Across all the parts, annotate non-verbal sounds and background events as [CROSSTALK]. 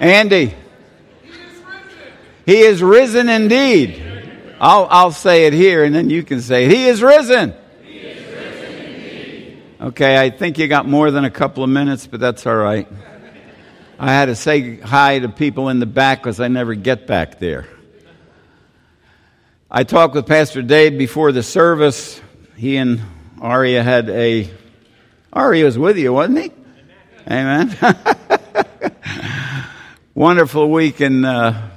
Andy. He is risen indeed. I'll, I'll say it here and then you can say it. He is risen. He is risen. Okay, I think you got more than a couple of minutes, but that's all right. I had to say hi to people in the back because I never get back there. I talked with Pastor Dave before the service. He and Aria had a. Aria was with you, wasn't he? Amen. [LAUGHS] Wonderful week in uh,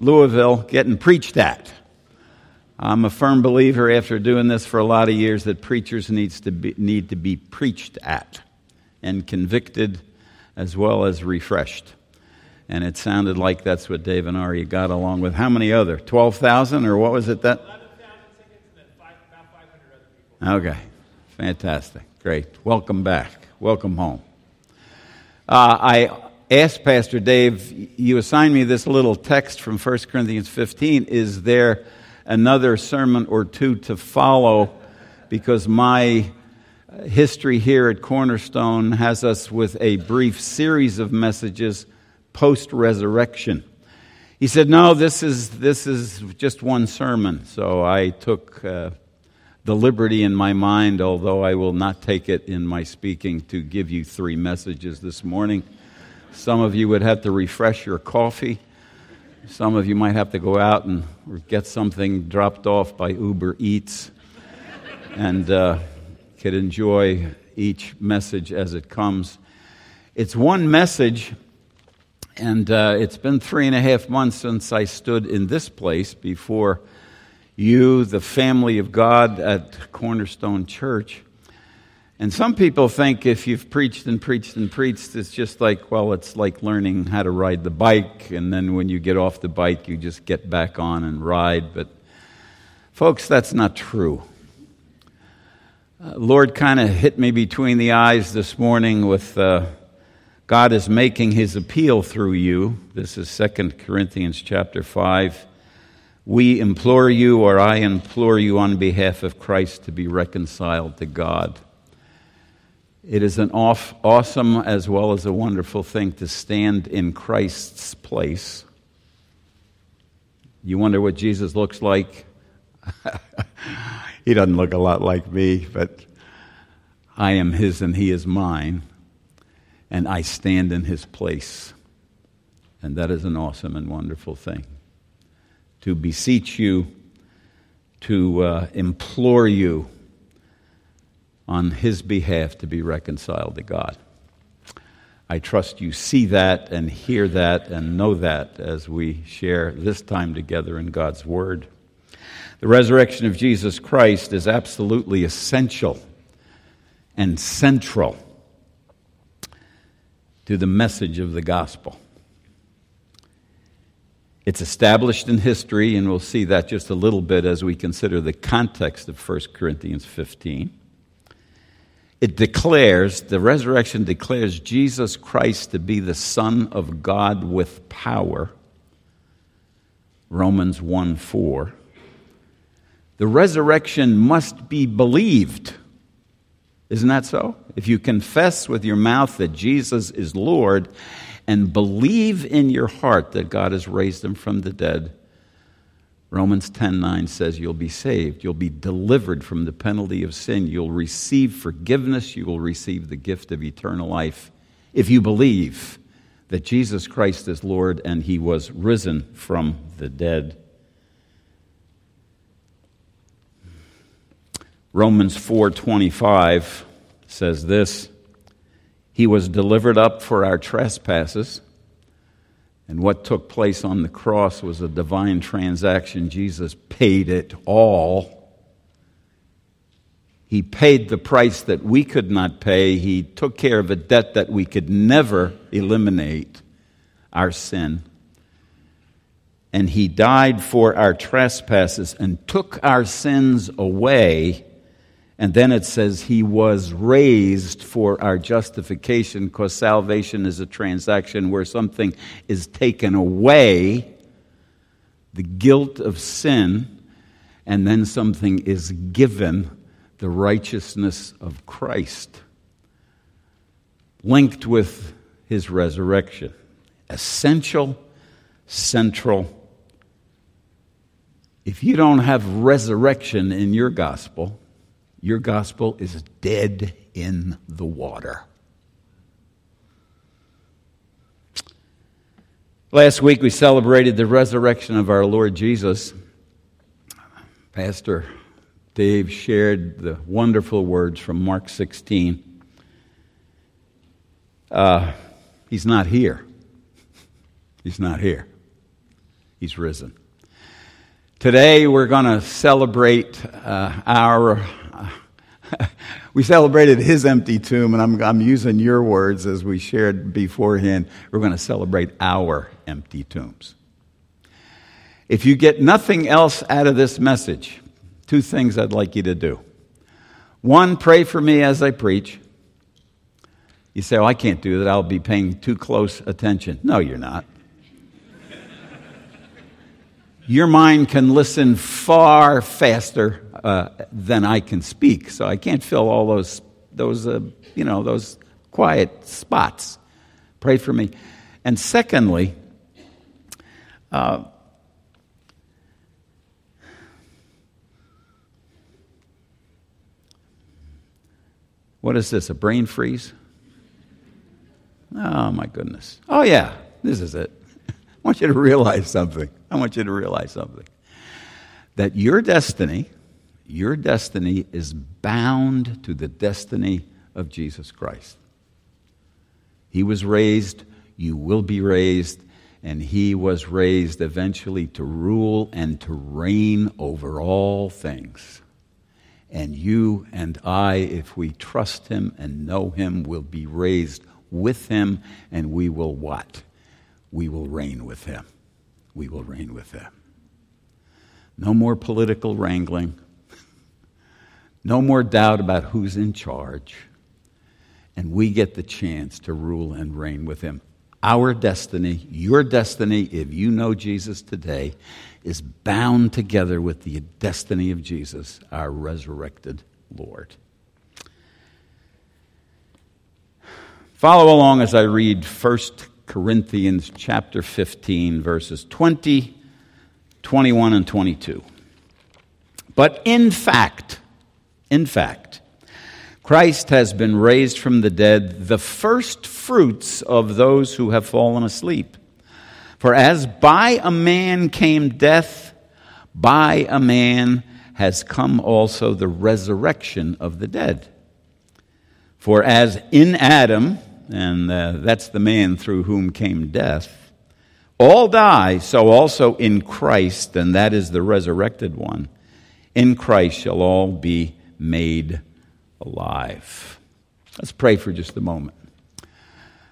Louisville getting preached at. I'm a firm believer after doing this for a lot of years that preachers needs to be, need to be preached at and convicted as well as refreshed. And it sounded like that's what Dave and Aria got along with. How many other? 12,000 or what was it that? Okay, fantastic. Great. Welcome back. Welcome home. Uh, I asked Pastor Dave, you assigned me this little text from 1 Corinthians 15. Is there another sermon or two to follow? Because my history here at Cornerstone has us with a brief series of messages post resurrection. He said, No, this is, this is just one sermon. So I took uh, the liberty in my mind, although I will not take it in my speaking, to give you three messages this morning. Some of you would have to refresh your coffee. Some of you might have to go out and get something dropped off by Uber Eats and uh, could enjoy each message as it comes. It's one message and uh, it's been three and a half months since I stood in this place before you, the family of God at Cornerstone Church. And some people think if you've preached and preached and preached, it's just like, well, it's like learning how to ride the bike. And then when you get off the bike, you just get back on and ride. But, folks, that's not true. Uh, Lord kind of hit me between the eyes this morning with. Uh, God is making his appeal through you. This is 2 Corinthians chapter 5. We implore you, or I implore you on behalf of Christ, to be reconciled to God. It is an off, awesome as well as a wonderful thing to stand in Christ's place. You wonder what Jesus looks like? [LAUGHS] he doesn't look a lot like me, but I am his and he is mine and I stand in his place. And that is an awesome and wonderful thing. To beseech you, to uh, implore you on his behalf to be reconciled to God. I trust you see that and hear that and know that as we share this time together in God's Word. The resurrection of Jesus Christ is absolutely essential and central to the message of the gospel. It's established in history, and we'll see that just a little bit as we consider the context of 1 Corinthians 15. It declares, the resurrection declares Jesus Christ to be the Son of God with power. Romans 1 4. The resurrection must be believed. Isn't that so? If you confess with your mouth that Jesus is Lord and believe in your heart that God has raised him from the dead, Romans 10:9 says you'll be saved, you'll be delivered from the penalty of sin, you'll receive forgiveness, you will receive the gift of eternal life if you believe that Jesus Christ is Lord and he was risen from the dead. Romans 4:25 says this, he was delivered up for our trespasses. And what took place on the cross was a divine transaction. Jesus paid it all. He paid the price that we could not pay. He took care of a debt that we could never eliminate our sin. And He died for our trespasses and took our sins away and then it says he was raised for our justification because salvation is a transaction where something is taken away, the guilt of sin, and then something is given, the righteousness of Christ, linked with his resurrection. essential, central. If you don't have resurrection in your gospel, your gospel is dead in the water. Last week we celebrated the resurrection of our Lord Jesus. Pastor Dave shared the wonderful words from Mark 16. Uh, he's not here. He's not here. He's risen. Today we're going to celebrate uh, our. [LAUGHS] We celebrated his empty tomb, and I'm, I'm using your words as we shared beforehand. We're going to celebrate our empty tombs. If you get nothing else out of this message, two things I'd like you to do. One, pray for me as I preach. You say, Oh, I can't do that. I'll be paying too close attention. No, you're not your mind can listen far faster uh, than I can speak. So I can't fill all those, those uh, you know, those quiet spots. Pray for me. And secondly, uh, what is this, a brain freeze? Oh, my goodness. Oh, yeah, this is it. I want you to realize something. I want you to realize something that your destiny, your destiny is bound to the destiny of Jesus Christ. He was raised, you will be raised, and he was raised eventually to rule and to reign over all things. And you and I, if we trust him and know him, will be raised with him, and we will what? We will reign with him we will reign with him. No more political wrangling. [LAUGHS] No more doubt about who's in charge. And we get the chance to rule and reign with him. Our destiny, your destiny, if you know Jesus today, is bound together with the destiny of Jesus, our resurrected Lord. Follow along as I read 1 Corinthians chapter 15, verses 20, 21, and 22. But in fact, in fact, Christ has been raised from the dead, the first fruits of those who have fallen asleep. For as by a man came death, by a man has come also the resurrection of the dead. For as in Adam, and uh, that's the man through whom came death. All die, so also in Christ, and that is the resurrected one. In Christ shall all be made alive. Let's pray for just a moment.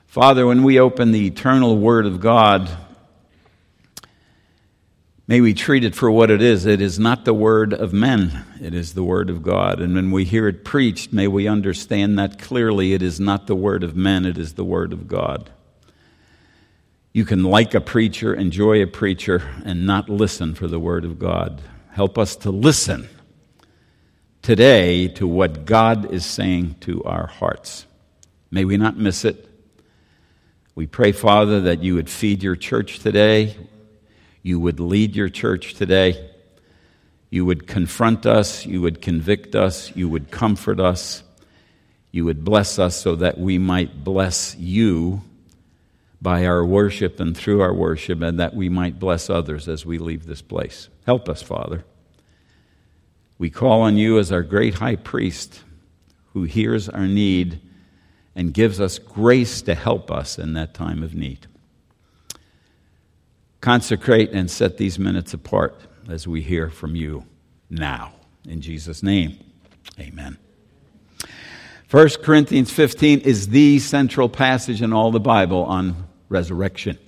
Father, when we open the eternal Word of God, May we treat it for what it is. It is not the word of men, it is the word of God. And when we hear it preached, may we understand that clearly. It is not the word of men, it is the word of God. You can like a preacher, enjoy a preacher, and not listen for the word of God. Help us to listen today to what God is saying to our hearts. May we not miss it. We pray, Father, that you would feed your church today you would lead your church today. You would confront us, you would convict us, you would comfort us, you would bless us so that we might bless you by our worship and through our worship, and that we might bless others as we leave this place. Help us, Father. We call on you as our great high priest who hears our need and gives us grace to help us in that time of need. Consecrate and set these minutes apart as we hear from you now. In Jesus' name, amen. 1 Corinthians 15 is the central passage in all the Bible on resurrection.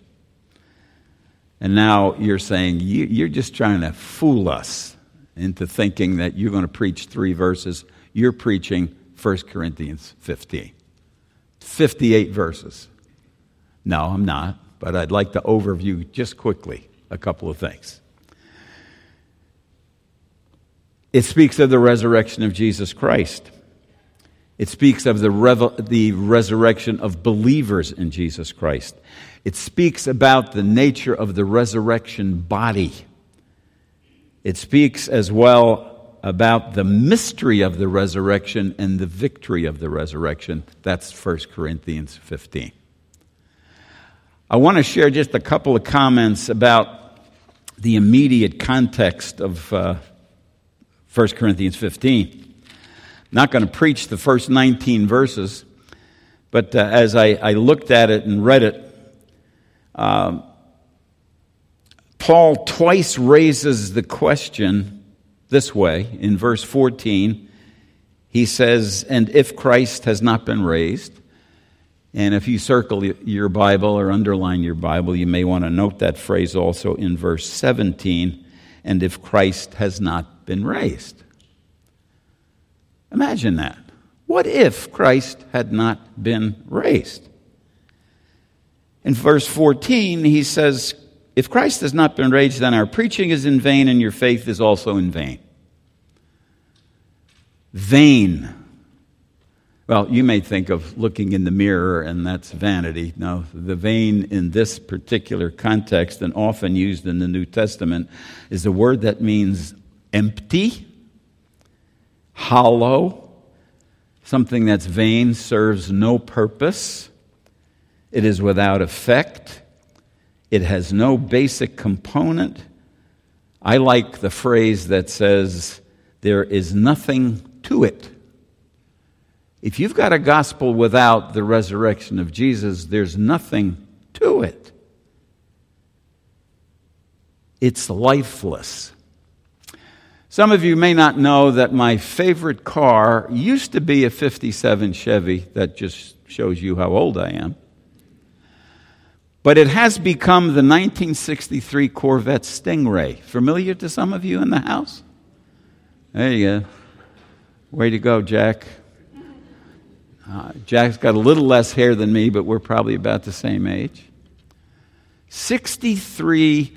And now you're saying you're just trying to fool us into thinking that you're going to preach three verses. You're preaching 1 Corinthians 15. 58 verses. No, I'm not but I'd like to overview just quickly a couple of things. It speaks of the resurrection of Jesus Christ. It speaks of the, revel- the resurrection of believers in Jesus Christ. It speaks about the nature of the resurrection body. It speaks as well about the mystery of the resurrection and the victory of the resurrection. That's 1 Corinthians 15. I want to share just a couple of comments about the immediate context of uh, 1 Corinthians 15 not going to preach the first 19 verses, but uh, as I, I, looked at it and read it, um, Paul twice raises the question this way. In verse 14, he says, And if Christ has not been raised, and if you circle your Bible or underline your Bible, you may want to note that phrase also in verse 17, and if Christ has not been raised. Imagine that. What if Christ had not been raised? In verse 14, he says, If Christ has not been raised, then our preaching is in vain and your faith is also in vain. Vain. Well, you may think of looking in the mirror and that's vanity. Now, the vain in this particular context and often used in the New Testament is a word that means empty hollow, something that's vain, serves no purpose, it is without effect, it has no basic component. I like the phrase that says, there is nothing to it. If you've got a gospel without the resurrection of Jesus, there's nothing to it. It's lifeless. Some of you may not know that my favorite car used to be a 57 Chevy. That just shows you how old I am. But it has become the 1963 Corvette Stingray. Familiar to some of you in the house? There you go. Way to go, Jack. Uh, Jack's got a little less hair than me, but we're probably about the same age. 63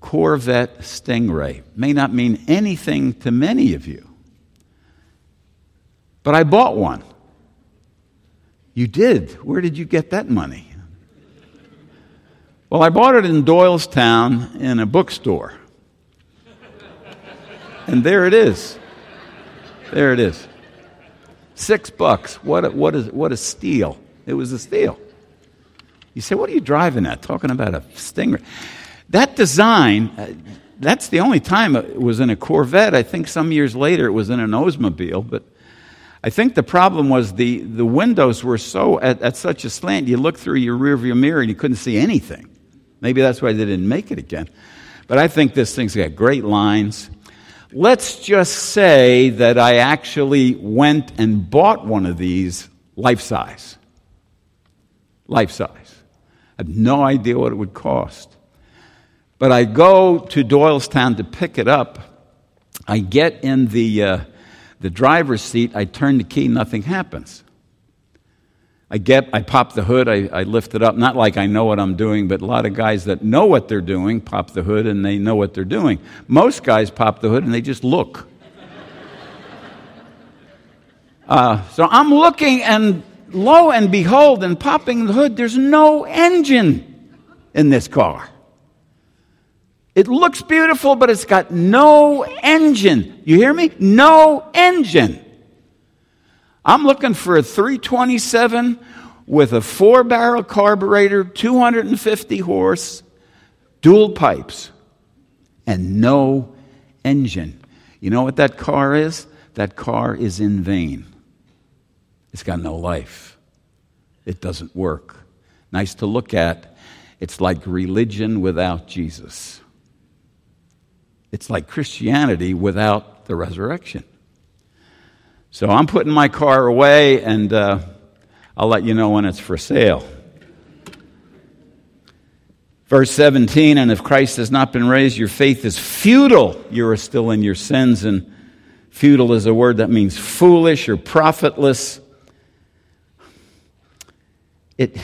Corvette Stingray. May not mean anything to many of you. But I bought one. You did. Where did you get that money? Well, I bought it in Doylestown in a bookstore. And there it is. There it is. Six bucks. What a, what, is, what a steal. It was a steal. You say, what are you driving at? Talking about a Stingray. That design, uh, that's the only time it was in a Corvette. I think some years later it was in an Oldsmobile, but I think the problem was the, the windows were so at, at such a slant, you look through your rearview mirror and you couldn't see anything. Maybe that's why they didn't make it again. But I think this thing's got great lines. Let's just say that I actually went and bought one of these life size. Life size. I had no idea what it would cost. But I go to Doylestown to pick it up. I get in the, uh, the driver's seat. I turn the key, nothing happens. I get, I pop the hood, I, I lift it up. Not like I know what I'm doing, but a lot of guys that know what they're doing pop the hood and they know what they're doing. Most guys pop the hood and they just look. Uh, so I'm looking, and lo and behold, in popping the hood, there's no engine in this car. It looks beautiful, but it's got no engine. You hear me? No engine. I'm looking for a 327 with a four barrel carburetor, 250 horse, dual pipes, and no engine. You know what that car is? That car is in vain. It's got no life. It doesn't work. Nice to look at. It's like religion without Jesus. It's like Christianity without the resurrection. So I'm putting my car away, and uh, I'll let you know when it's for sale. Verse 17, and if Christ has not been raised, your faith is futile. You are still in your sins, and futile is a word that means foolish or profitless. It,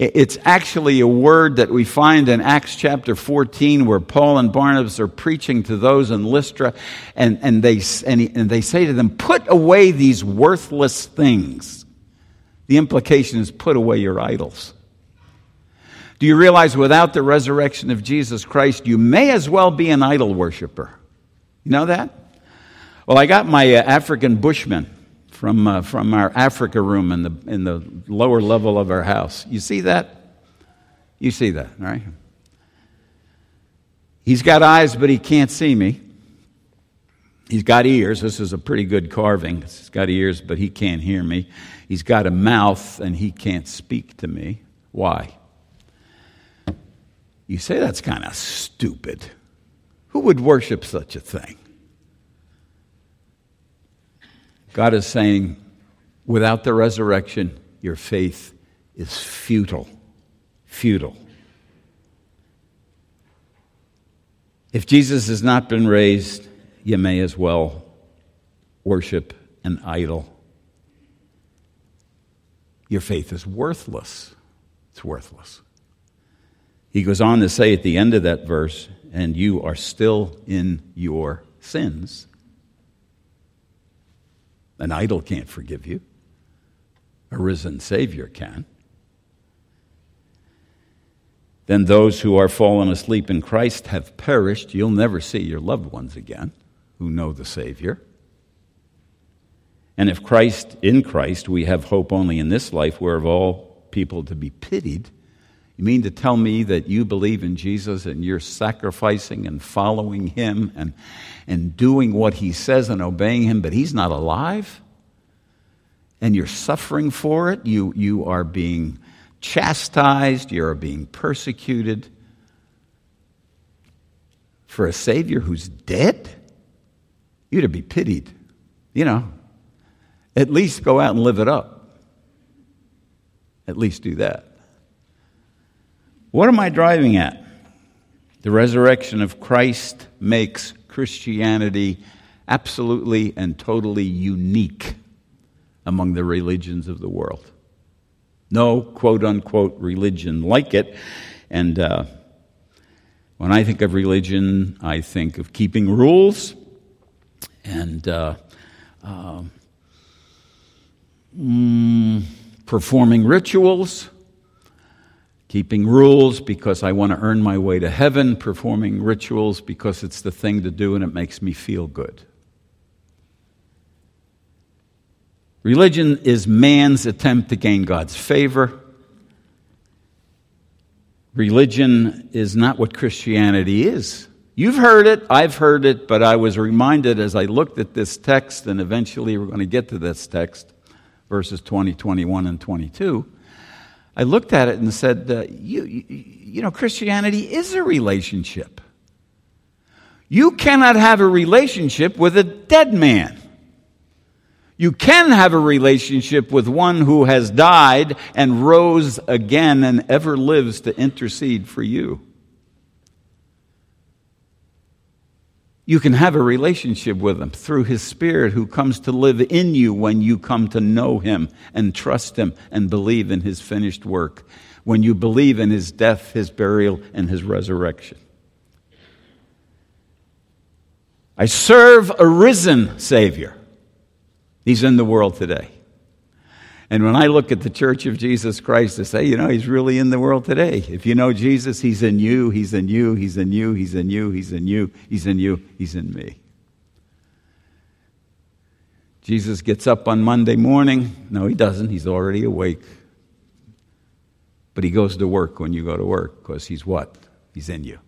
It's actually a word that we find in Acts chapter 14 where Paul and Barnabas are preaching to those in Lystra and, and, they, and, he, and they say to them, Put away these worthless things. The implication is put away your idols. Do you realize without the resurrection of Jesus Christ, you may as well be an idol worshiper? You know that? Well, I got my uh, African bushman from, uh, from our Africa room in the, in the lower level of our house. You see that? You see that, right? He's got eyes, but he can't see me. He's got ears. This is a pretty good carving. He's got ears, but he can't hear me. He's got a mouth, and he can't speak to me. Why? You say that's kind of stupid. Who would worship such a thing? God is saying, without the resurrection, your faith is futile. Futile. If Jesus has not been raised, you may as well worship an idol. Your faith is worthless. It's worthless. He goes on to say at the end of that verse, and you are still in your sins. An idol can't forgive you, a risen Savior can. Then those who are fallen asleep in Christ have perished. You'll never see your loved ones again who know the Savior. And if Christ, in Christ, we have hope only in this life, we're of all people to be pitied, you mean to tell me that you believe in Jesus and you're sacrificing and following him and, and doing what he says and obeying him, but he's not alive? And you're suffering for it? You, you are being chastised, you are being persecuted for a Savior who's dead? You're to be pitied. You know, at least go out and live it up. At least do that. What am I driving at? The resurrection of Christ makes Christianity absolutely and totally unique among the religions of the world. No quote unquote religion like it. And uh, when I think of religion, I think of keeping rules and uh, uh, mm, performing rituals keeping rules because I want to earn my way to heaven, performing rituals because it's the thing to do and it makes me feel good. Religion is man's attempt to gain God's favor. Religion is not what Christianity is. You've heard it, I've heard it, but I was reminded as I looked at this text, and eventually we're going to get to this text, verses 20, 21, and 22 I looked at it and said, uh, you, you, you know, Christianity is a relationship. You cannot have a relationship with a dead man. You can have a relationship with one who has died and rose again and ever lives to intercede for you. You can have a relationship with Him through His Spirit who comes to live in you when you come to know Him and trust Him and believe in His finished work, when you believe in His death, His burial, and His resurrection. I serve a risen Savior. He's in the world today. And when I look at the church of Jesus Christ, I say, you know, he's really in the world today. If you know Jesus, he's in you, he's in you, he's in you, he's in you, he's in you, he's in you, he's in me. Jesus gets up on Monday morning. No, he doesn't. He's already awake. But he goes to work when you go to work because he's what? He's in you.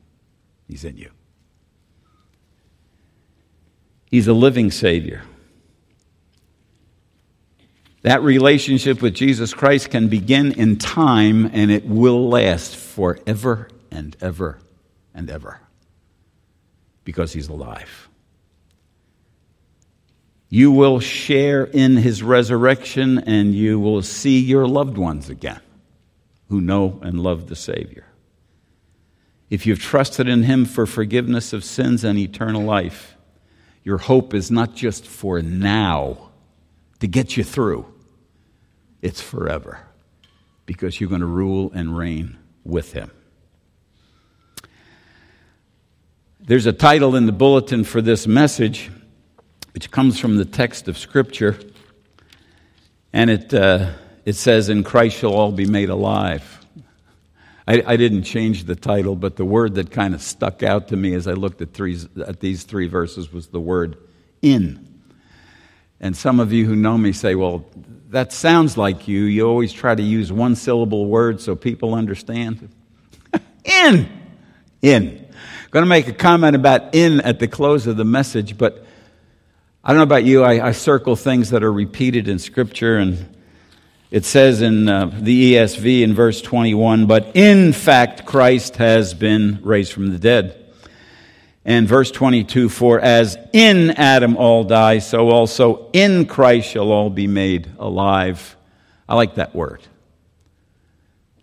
He's in you. He's a living Savior. That relationship with Jesus Christ can begin in time and it will last forever and ever and ever because he's alive. You will share in his resurrection and you will see your loved ones again who know and love the Savior. If you've trusted in him for forgiveness of sins and eternal life, your hope is not just for now to get you through, it's forever because you're going to rule and reign with him. There's a title in the bulletin for this message, which comes from the text of Scripture, and it, uh, it says, In Christ shall all be made alive. I, I, didn't change the title, but the word that kind of stuck out to me as I looked at, three, at these three verses was the word in. And some of you who know me say, well, that sounds like you. You always try to use one syllable words so people understand. [LAUGHS] in. In. I'm going to make a comment about in at the close of the message, but I don't know about you. I, I circle things that are repeated in Scripture, and it says in uh, the ESV in verse 21 But in fact, Christ has been raised from the dead. And verse 22 For as in Adam all die, so also in Christ shall all be made alive. I like that word.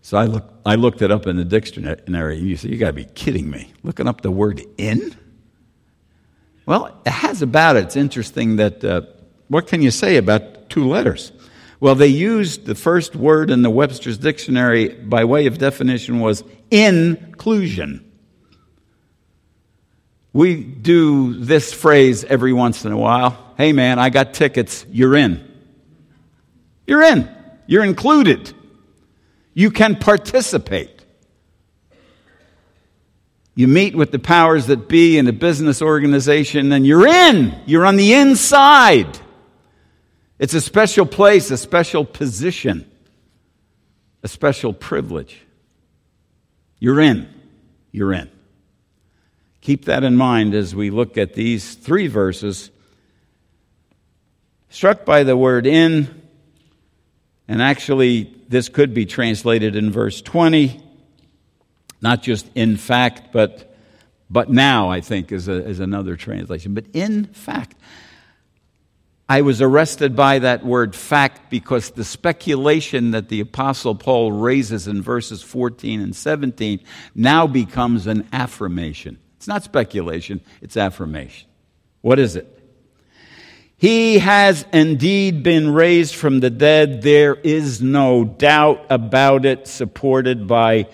So I, look, I looked it up in the dictionary. and You say, You got to be kidding me. Looking up the word in? Well, it has about it. It's interesting that, uh, what can you say about two letters? Well, they used the first word in the Webster's dictionary by way of definition was inclusion. We do this phrase every once in a while. Hey man, I got tickets. You're in. You're in. You're included. You can participate. You meet with the powers that be in a business organization and you're in. You're on the inside. It's a special place, a special position, a special privilege. You're in. You're in. Keep that in mind as we look at these three verses. Struck by the word in, and actually, this could be translated in verse 20, not just in fact, but, but now, I think, is, a, is another translation. But in fact, I was arrested by that word fact because the speculation that the Apostle Paul raises in verses 14 and 17 now becomes an affirmation. It's not speculation, it's affirmation. What is it? He has indeed been raised from the dead. There is no doubt about it, supported by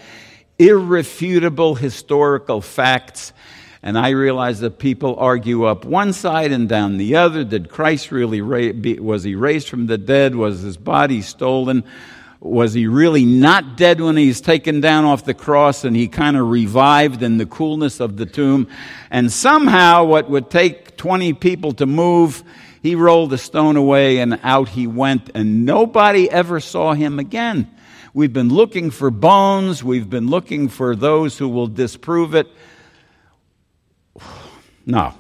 irrefutable historical facts. And I realize that people argue up one side and down the other. Did Christ really, ra- was he raised from the dead? Was his body stolen? Was he really not dead when he's taken down off the cross and he kind of revived in the coolness of the tomb? And somehow, what would take 20 people to move, he rolled the stone away and out he went, and nobody ever saw him again. We've been looking for bones, we've been looking for those who will disprove it. [SIGHS] No.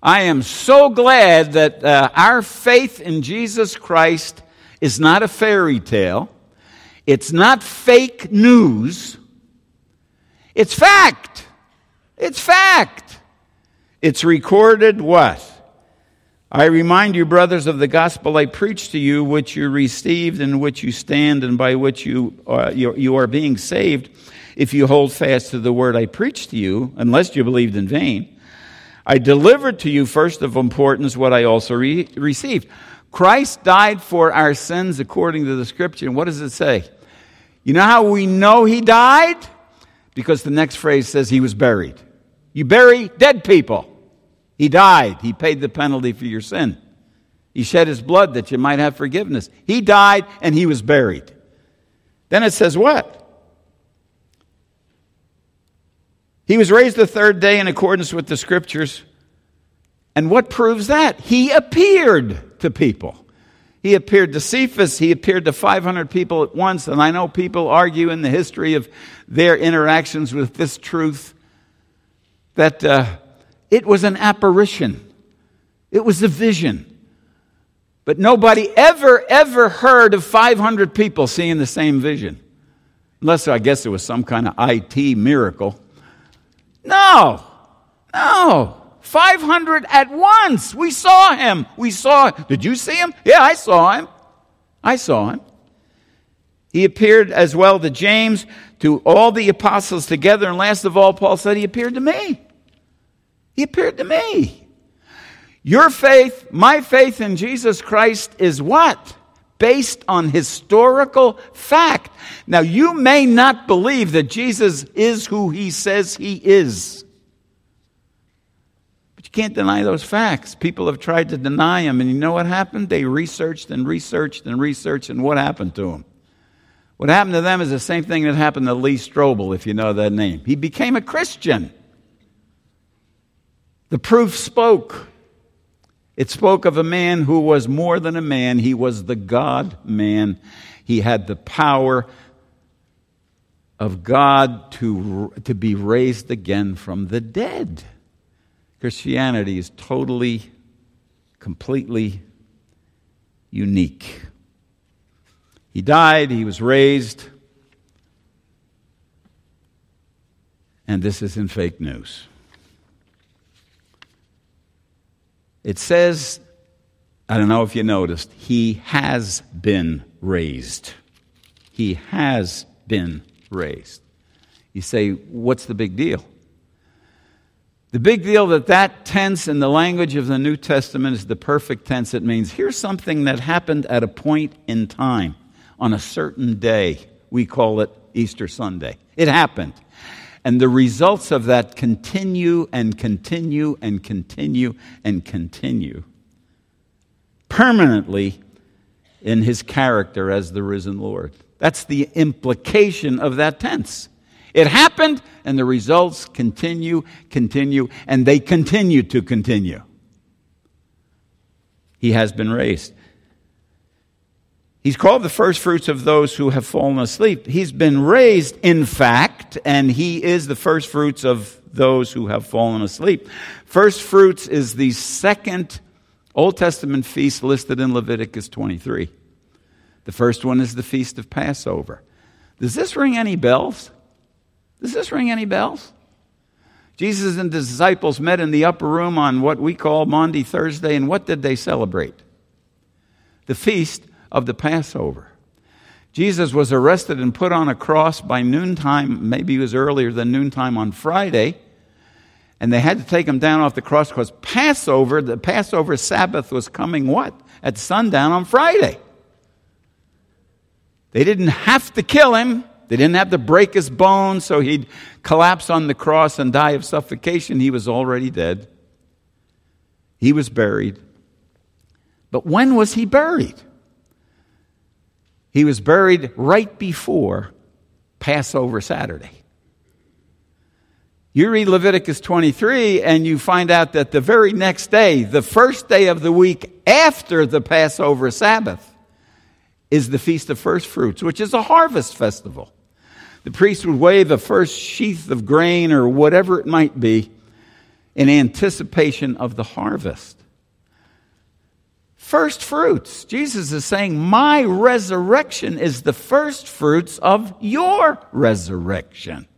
I am so glad that uh, our faith in Jesus Christ is not a fairy tale. It's not fake news. It's fact. It's fact. It's recorded what? I remind you, brothers, of the gospel I preached to you, which you received, in which you stand, and by which you, uh, you, you are being saved, if you hold fast to the word I preached to you, unless you believed in vain. I delivered to you first of importance what I also re- received Christ died for our sins according to the scripture. And what does it say? You know how we know he died? Because the next phrase says he was buried. You bury dead people. He died. He paid the penalty for your sin. He shed his blood that you might have forgiveness. He died and he was buried. Then it says what? He was raised the third day in accordance with the scriptures. And what proves that? He appeared to people. He appeared to Cephas. He appeared to 500 people at once. And I know people argue in the history of their interactions with this truth that uh, it was an apparition, it was a vision. But nobody ever, ever heard of 500 people seeing the same vision. Unless I guess it was some kind of IT miracle. No, no. 500 at once. We saw him. We saw. Did you see him? Yeah, I saw him. I saw him. He appeared as well to James, to all the apostles together, and last of all, Paul said, He appeared to me. He appeared to me. Your faith, my faith in Jesus Christ is what? based on historical fact. Now, you may not believe that Jesus is who he says he is. You can't deny those facts. People have tried to deny them, and you know what happened? They researched and researched and researched, and what happened to them? What happened to them is the same thing that happened to Lee Strobel, if you know that name. He became a Christian. The proof spoke. It spoke of a man who was more than a man, he was the God man. He had the power of God to, to be raised again from the dead. Christianity is totally, completely unique. He died, he was raised, and this is in fake news. It says, I don't know if you noticed, he has been raised. He has been raised. You say, what's the big deal? The big deal that that tense in the language of the New Testament is the perfect tense. It means here's something that happened at a point in time on a certain day. We call it Easter Sunday. It happened. And the results of that continue and continue and continue and continue permanently in his character as the risen Lord. That's the implication of that tense. It happened, and the results continue, continue, and they continue to continue. He has been raised. He's called the first fruits of those who have fallen asleep. He's been raised, in fact, and he is the first fruits of those who have fallen asleep. First fruits is the second Old Testament feast listed in Leviticus 23. The first one is the Feast of Passover. Does this ring any bells? Does this ring any bells? Jesus and the disciples met in the upper room on what we call Maundy Thursday, and what did they celebrate? The feast of the Passover. Jesus was arrested and put on a cross by noontime, maybe it was earlier than noontime on Friday, and they had to take him down off the cross because Passover, the Passover Sabbath was coming what? At sundown on Friday. They didn't have to kill him. They didn't have to break his bones so he'd collapse on the cross and die of suffocation. He was already dead. He was buried. But when was he buried? He was buried right before Passover Saturday. You read Leviticus 23 and you find out that the very next day, the first day of the week after the Passover Sabbath, is the Feast of First Fruits, which is a harvest festival. The priest would wave the first sheath of grain or whatever it might be in anticipation of the harvest first fruits. Jesus is saying, My resurrection is the first fruits of your resurrection.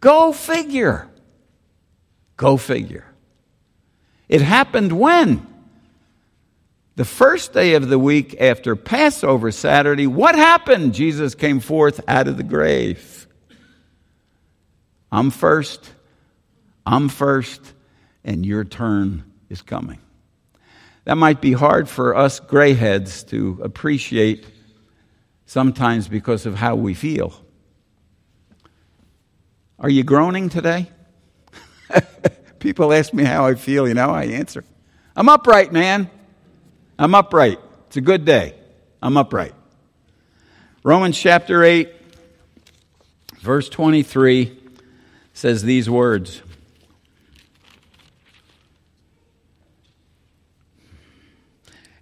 Go figure. Go figure. It happened when? The first day of the week after Passover Saturday, what happened? Jesus came forth out of the grave. I'm first, I'm first, and your turn is coming. That might be hard for us grayheads to appreciate sometimes because of how we feel. Are you groaning today? [LAUGHS] People ask me how I feel, you know, I answer. I'm upright, man. I'm upright. It's a good day. I'm upright. Romans chapter 8, verse 23 says these words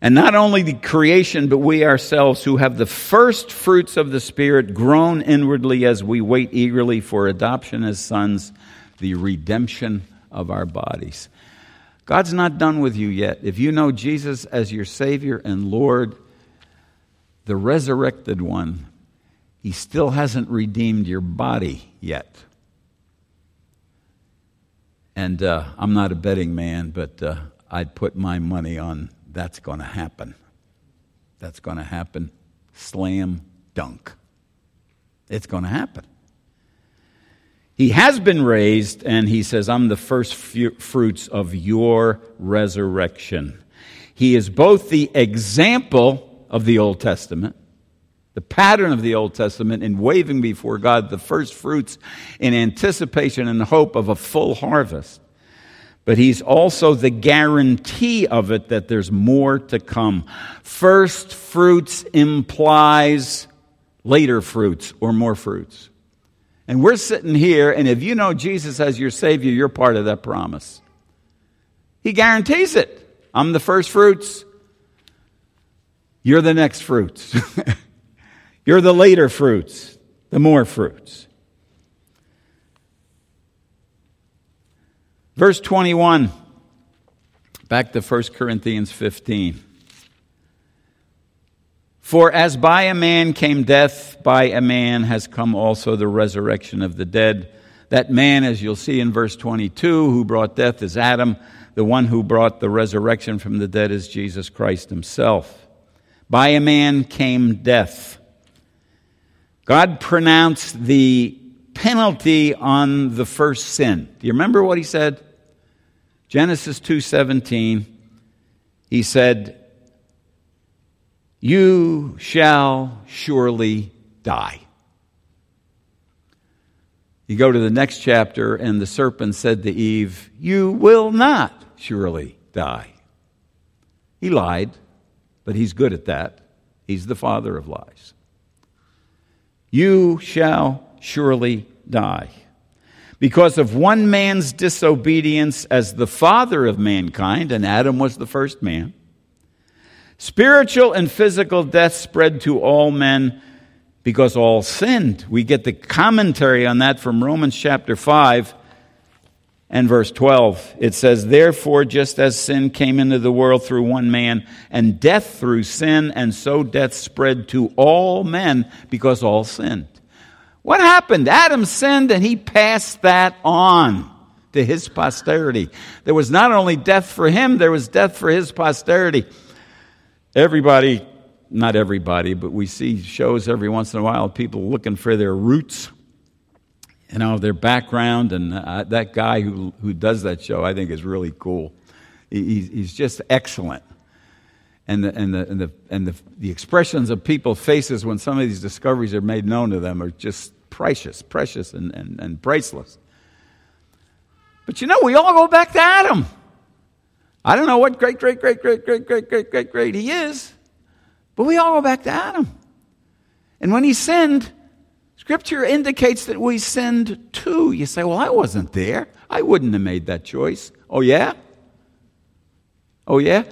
And not only the creation, but we ourselves who have the first fruits of the Spirit groan inwardly as we wait eagerly for adoption as sons, the redemption of our bodies. God's not done with you yet. If you know Jesus as your Savior and Lord, the resurrected one, He still hasn't redeemed your body yet. And uh, I'm not a betting man, but uh, I'd put my money on that's going to happen. That's going to happen. Slam dunk. It's going to happen. He has been raised, and he says, I'm the first fruits of your resurrection. He is both the example of the Old Testament, the pattern of the Old Testament in waving before God the first fruits in anticipation and hope of a full harvest. But he's also the guarantee of it that there's more to come. First fruits implies later fruits or more fruits. And we're sitting here, and if you know Jesus as your Savior, you're part of that promise. He guarantees it. I'm the first fruits. You're the next fruits. [LAUGHS] You're the later fruits, the more fruits. Verse 21, back to 1 Corinthians 15. For as by a man came death, by a man has come also the resurrection of the dead. That man, as you'll see in verse 22, who brought death is Adam. The one who brought the resurrection from the dead is Jesus Christ himself. By a man came death. God pronounced the penalty on the first sin. Do you remember what he said? Genesis 2:17. He said, "You shall surely die." You go to the next chapter and the serpent said to Eve, "You will not surely die." He lied, but he's good at that. He's the father of lies. You shall surely die. Because of one man's disobedience as the father of mankind, and Adam was the first man, spiritual and physical death spread to all men because all sinned. We get the commentary on that from Romans chapter 5 and verse 12. It says, Therefore, just as sin came into the world through one man, and death through sin, and so death spread to all men because all sinned. What happened? Adam sinned and he passed that on to his posterity. There was not only death for him, there was death for his posterity. Everybody, not everybody, but we see shows every once in a while people looking for their roots you know, their background. And uh, that guy who, who does that show, I think, is really cool. He, he's just excellent. And, the, and, the, and, the, and the, the expressions of people's faces when some of these discoveries are made known to them are just precious, precious, and, and, and priceless. But you know, we all go back to Adam. I don't know what great, great, great, great, great, great, great, great, great he is, but we all go back to Adam. And when he sinned, Scripture indicates that we sinned too. You say, well, I wasn't there. I wouldn't have made that choice. Oh, yeah? Oh, yeah?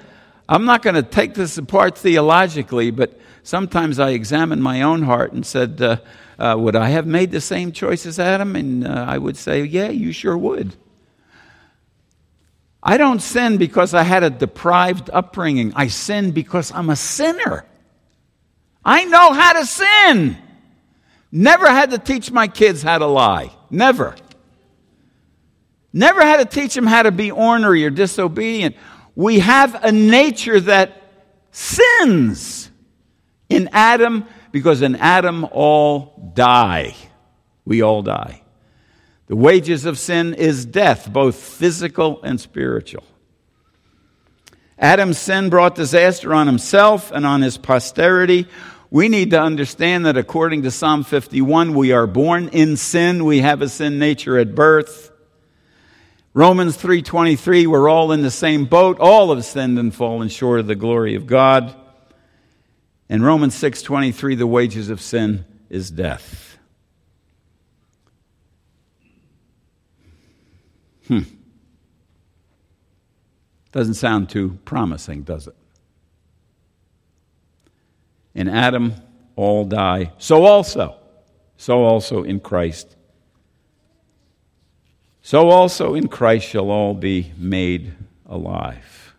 I'm not going to take this apart theologically, but sometimes I examine my own heart and said, uh, uh, Would I have made the same choice as Adam? And uh, I would say, Yeah, you sure would. I don't sin because I had a deprived upbringing. I sin because I'm a sinner. I know how to sin. Never had to teach my kids how to lie. Never. Never had to teach them how to be ornery or disobedient. We have a nature that sins in Adam because in Adam all die. We all die. The wages of sin is death, both physical and spiritual. Adam's sin brought disaster on himself and on his posterity. We need to understand that according to Psalm 51, we are born in sin. We have a sin nature at birth. Romans 3:23, we're all in the same boat. All have sinned and fallen short of the glory of God. And Romans 6:23, the wages of sin is death. Hmm. Doesn't sound too promising, does it? In Adam, all die. So also, so also in Christ. So also in Christ shall all be made alive.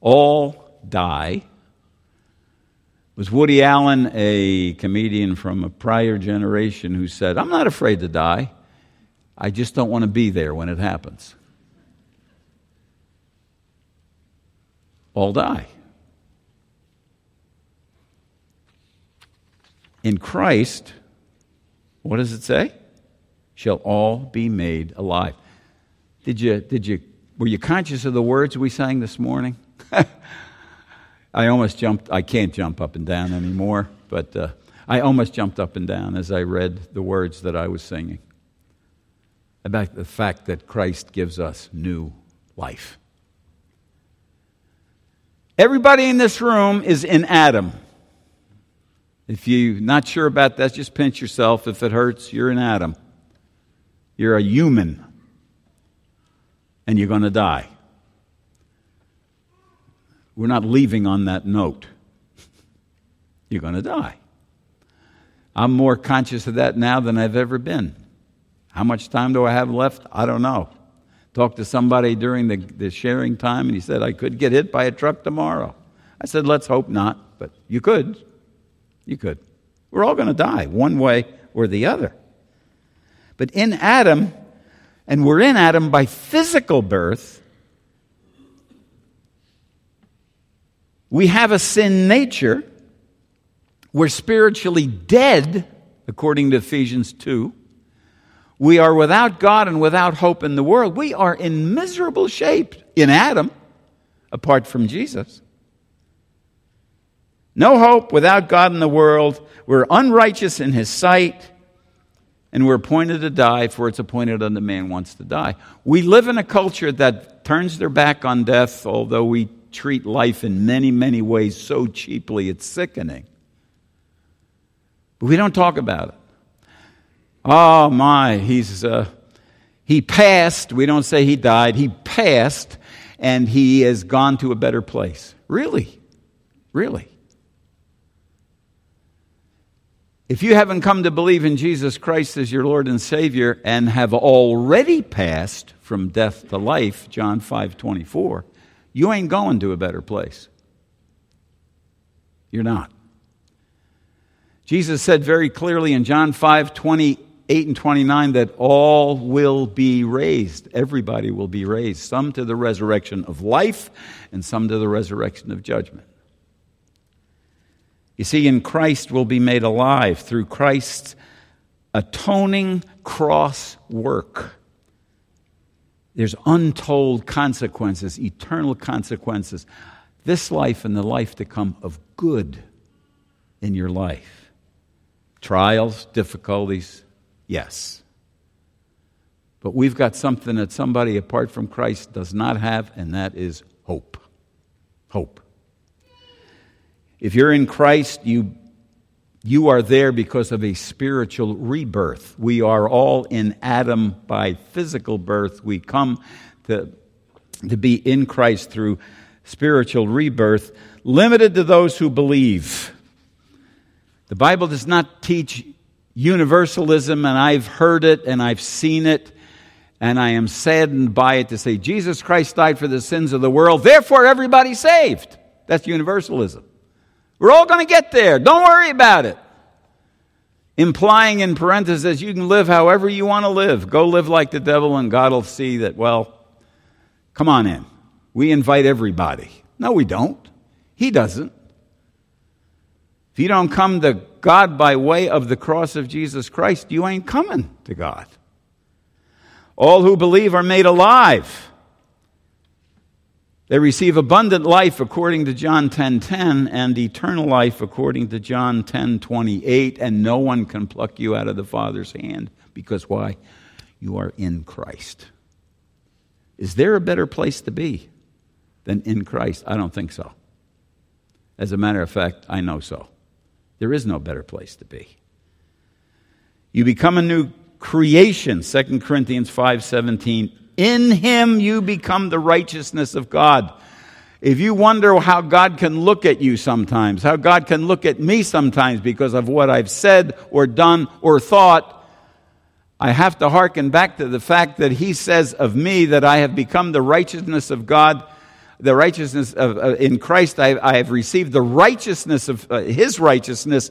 All die. Was Woody Allen a comedian from a prior generation who said, I'm not afraid to die. I just don't want to be there when it happens? All die. In Christ, what does it say? Shall all be made alive. Did you, did you, were you conscious of the words we sang this morning? [LAUGHS] I almost jumped, I can't jump up and down anymore, but uh, I almost jumped up and down as I read the words that I was singing about the fact that Christ gives us new life. Everybody in this room is in Adam. If you're not sure about that, just pinch yourself. If it hurts, you're in Adam. You're a human. And you're going to die. We're not leaving on that note. [LAUGHS] You're going to die. I'm more conscious of that now than I've ever been. How much time do I have left? I don't know. Talked to somebody during the, the sharing time, and he said, I could get hit by a truck tomorrow. I said, let's hope not, but you could. You could. We're all going to die, one way or the other. But in Adam, and we're in Adam by physical birth, we have a sin nature. We're spiritually dead, according to Ephesians 2. We are without God and without hope in the world. We are in miserable shape in Adam, apart from Jesus. No hope without God in the world. We're unrighteous in his sight, and we're appointed to die, for it's appointed unto man wants to die. We live in a culture that turns their back on death, although we treat life in many, many ways so cheaply, it's sickening. But we don't talk about it. Oh my, he's uh, he passed. We don't say he died. He passed, and he has gone to a better place. Really, really. If you haven't come to believe in Jesus Christ as your Lord and Savior and have already passed from death to life, John 5 24, you ain't going to a better place. You're not. Jesus said very clearly in John 5 28 and 29 that all will be raised. Everybody will be raised. Some to the resurrection of life and some to the resurrection of judgment. You see, in Christ will be made alive through Christ's atoning cross work. There's untold consequences, eternal consequences, this life and the life to come of good in your life. Trials, difficulties, yes. But we've got something that somebody apart from Christ does not have, and that is hope. Hope. If you're in Christ, you, you are there because of a spiritual rebirth. We are all in Adam by physical birth. We come to, to be in Christ through spiritual rebirth, limited to those who believe. The Bible does not teach universalism, and I've heard it and I've seen it, and I am saddened by it to say Jesus Christ died for the sins of the world, therefore everybody's saved. That's universalism. We're all going to get there. Don't worry about it. Implying in parentheses, you can live however you want to live. Go live like the devil, and God will see that, well, come on in. We invite everybody. No, we don't. He doesn't. If you don't come to God by way of the cross of Jesus Christ, you ain't coming to God. All who believe are made alive. They receive abundant life according to John 10:10 10, 10, and eternal life according to John 10:28 and no one can pluck you out of the Father's hand because why? You are in Christ. Is there a better place to be than in Christ? I don't think so. As a matter of fact, I know so. There is no better place to be. You become a new creation, 2 Corinthians 5:17 in him you become the righteousness of God. If you wonder how God can look at you sometimes, how God can look at me sometimes because of what I've said or done or thought, I have to hearken back to the fact that He says of me that I have become the righteousness of God, the righteousness of, uh, in Christ. I, I, have received the righteousness of uh, His righteousness.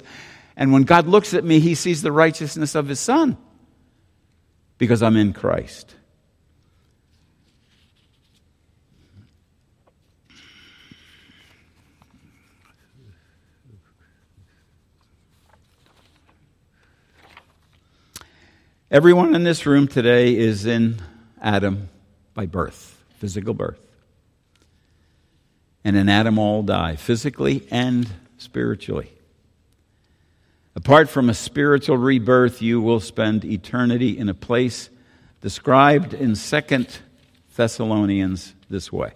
And when God looks at me, He sees the righteousness of His Son because I'm in Christ. Everyone in this room today is in Adam by birth, physical birth. And in Adam all die, physically and spiritually. Apart from a spiritual rebirth, you will spend eternity in a place described in 2 Thessalonians this way.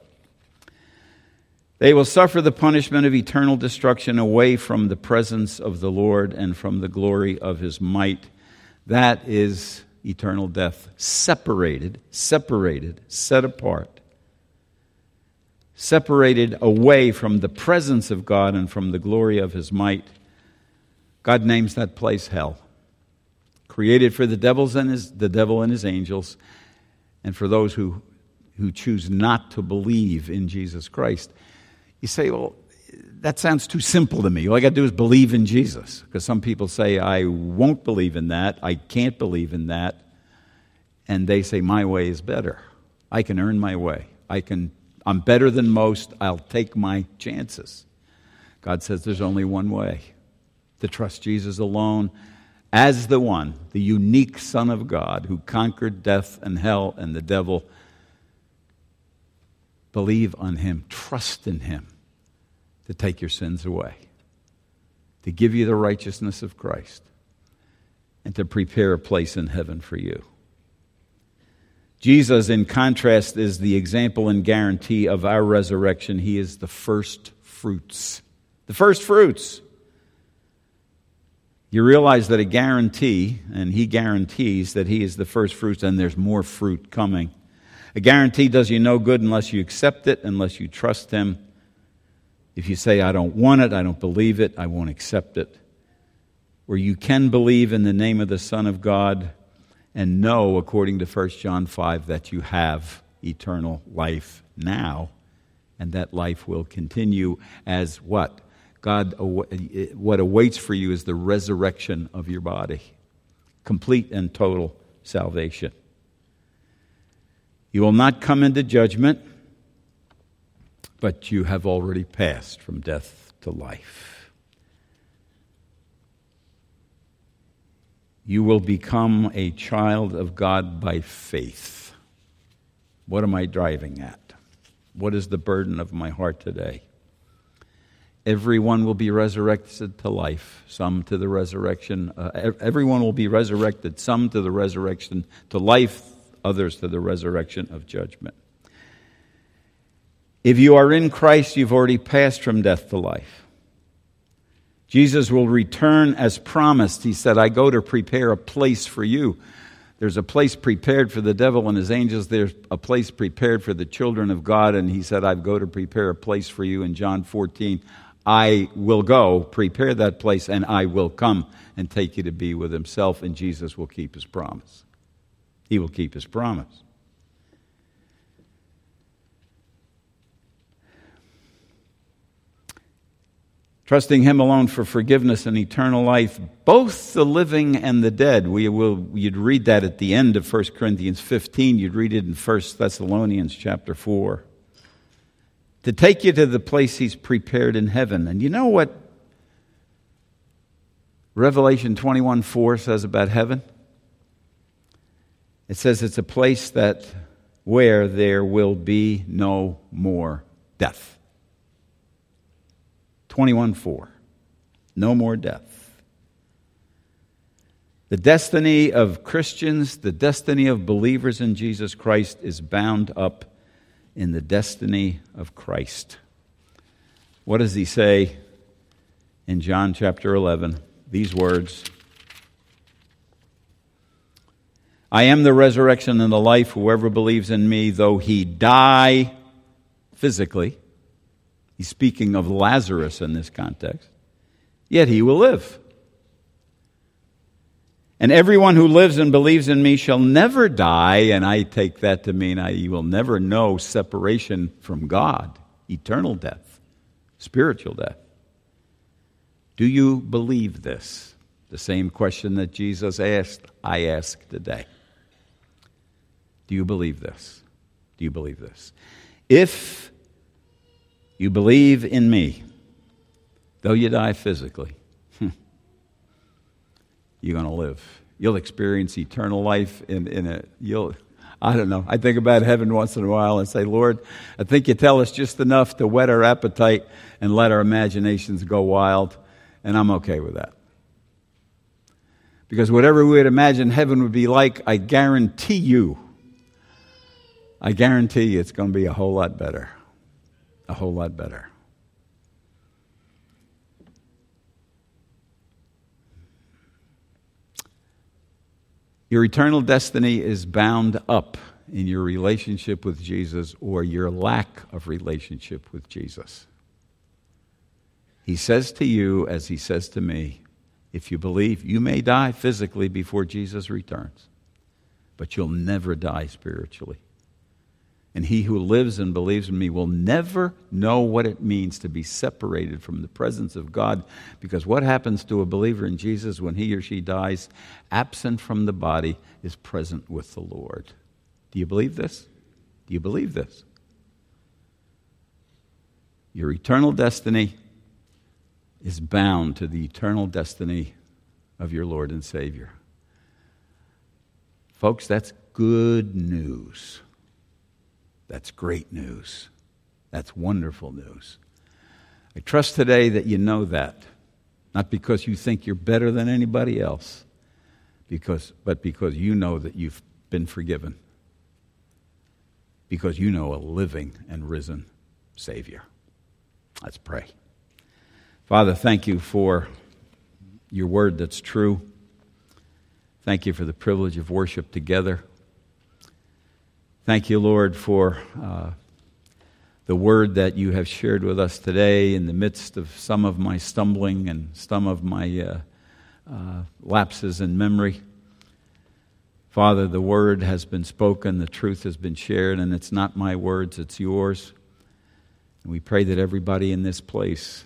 They will suffer the punishment of eternal destruction away from the presence of the Lord and from the glory of his might. That is eternal death. Separated, separated, set apart. Separated away from the presence of God and from the glory of his might. God names that place hell. Created for the devils and his, the devil and his angels, and for those who, who choose not to believe in Jesus Christ. You say, well, that sounds too simple to me. All I got to do is believe in Jesus. Because some people say, I won't believe in that. I can't believe in that. And they say, my way is better. I can earn my way. I can, I'm better than most. I'll take my chances. God says there's only one way to trust Jesus alone as the one, the unique Son of God who conquered death and hell and the devil. Believe on him, trust in him to take your sins away, to give you the righteousness of Christ, and to prepare a place in heaven for you. Jesus, in contrast, is the example and guarantee of our resurrection. He is the first fruits. The first fruits you realize that a guarantee, and he guarantees that he is the first fruits and there's more fruit coming. A guarantee does you no good unless you accept it, unless you trust him. If you say, I don't want it, I don't believe it, I won't accept it. Or you can believe in the name of the Son of God and know, according to 1 John 5, that you have eternal life now, and that life will continue as what? God, what awaits for you is the resurrection of your body, complete and total salvation. You will not come into judgment, but you have already passed from death to life. You will become a child of God by faith. What am I driving at? What is the burden of my heart today? everyone will be resurrected to life, some to the resurrection. Uh, everyone will be resurrected, some to the resurrection to life, others to the resurrection of judgment. If you are in Christ, you've already passed from death to life. Jesus will return as promised. He said, I go to prepare a place for you. There's a place prepared for the devil and his angels. There's a place prepared for the children of God. And he said, I go to prepare a place for you in John 14. I will go, prepare that place, and I will come and take you to be with himself, and Jesus will keep his promise. He will keep his promise. Trusting him alone for forgiveness and eternal life, both the living and the dead. We will, you'd read that at the end of 1 Corinthians 15. You'd read it in 1 Thessalonians chapter 4 to take you to the place He's prepared in heaven. And you know what Revelation 21 4 says about heaven? It says it's a place that where there will be no more death. 21 4. No more death. The destiny of Christians, the destiny of believers in Jesus Christ is bound up in the destiny of Christ. What does he say in John chapter 11? These words I am the resurrection and the life. Whoever believes in me, though he die physically, he's speaking of Lazarus in this context, yet he will live. And everyone who lives and believes in me shall never die. And I take that to mean I, you will never know separation from God, eternal death, spiritual death. Do you believe this? The same question that Jesus asked, I ask today. Do you believe this? Do you believe this? If you believe in me, though you die physically, hmm. you're going to live. You'll experience eternal life in, in a, you'll, I don't know. I think about heaven once in a while and say, Lord, I think you tell us just enough to whet our appetite and let our imaginations go wild, and I'm okay with that. Because whatever we would imagine heaven would be like, I guarantee you, I guarantee you it's going to be a whole lot better. A whole lot better. Your eternal destiny is bound up in your relationship with Jesus or your lack of relationship with Jesus. He says to you, as he says to me, if you believe, you may die physically before Jesus returns, but you'll never die spiritually. And he who lives and believes in me will never know what it means to be separated from the presence of God. Because what happens to a believer in Jesus when he or she dies, absent from the body, is present with the Lord. Do you believe this? Do you believe this? Your eternal destiny is bound to the eternal destiny of your Lord and Savior. Folks, that's good news. That's great news. That's wonderful news. I trust today that you know that, not because you think you're better than anybody else, because, but because you know that you've been forgiven, because you know a living and risen Savior. Let's pray. Father, thank you for your word that's true. Thank you for the privilege of worship together. Thank you, Lord, for uh, the word that you have shared with us today in the midst of some of my stumbling and some of my uh, uh, lapses in memory. Father, the word has been spoken, the truth has been shared, and it's not my words, it's yours. And we pray that everybody in this place,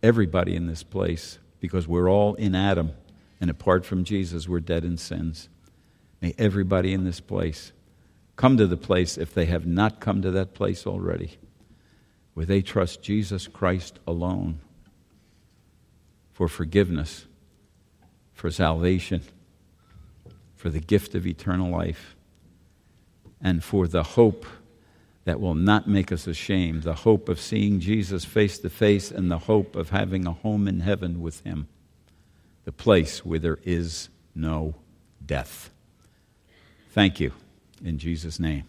everybody in this place, because we're all in Adam, and apart from Jesus, we're dead in sins. May everybody in this place come to the place, if they have not come to that place already, where they trust Jesus Christ alone for forgiveness, for salvation, for the gift of eternal life, and for the hope that will not make us ashamed the hope of seeing Jesus face to face, and the hope of having a home in heaven with Him, the place where there is no death. Thank you. In Jesus' name.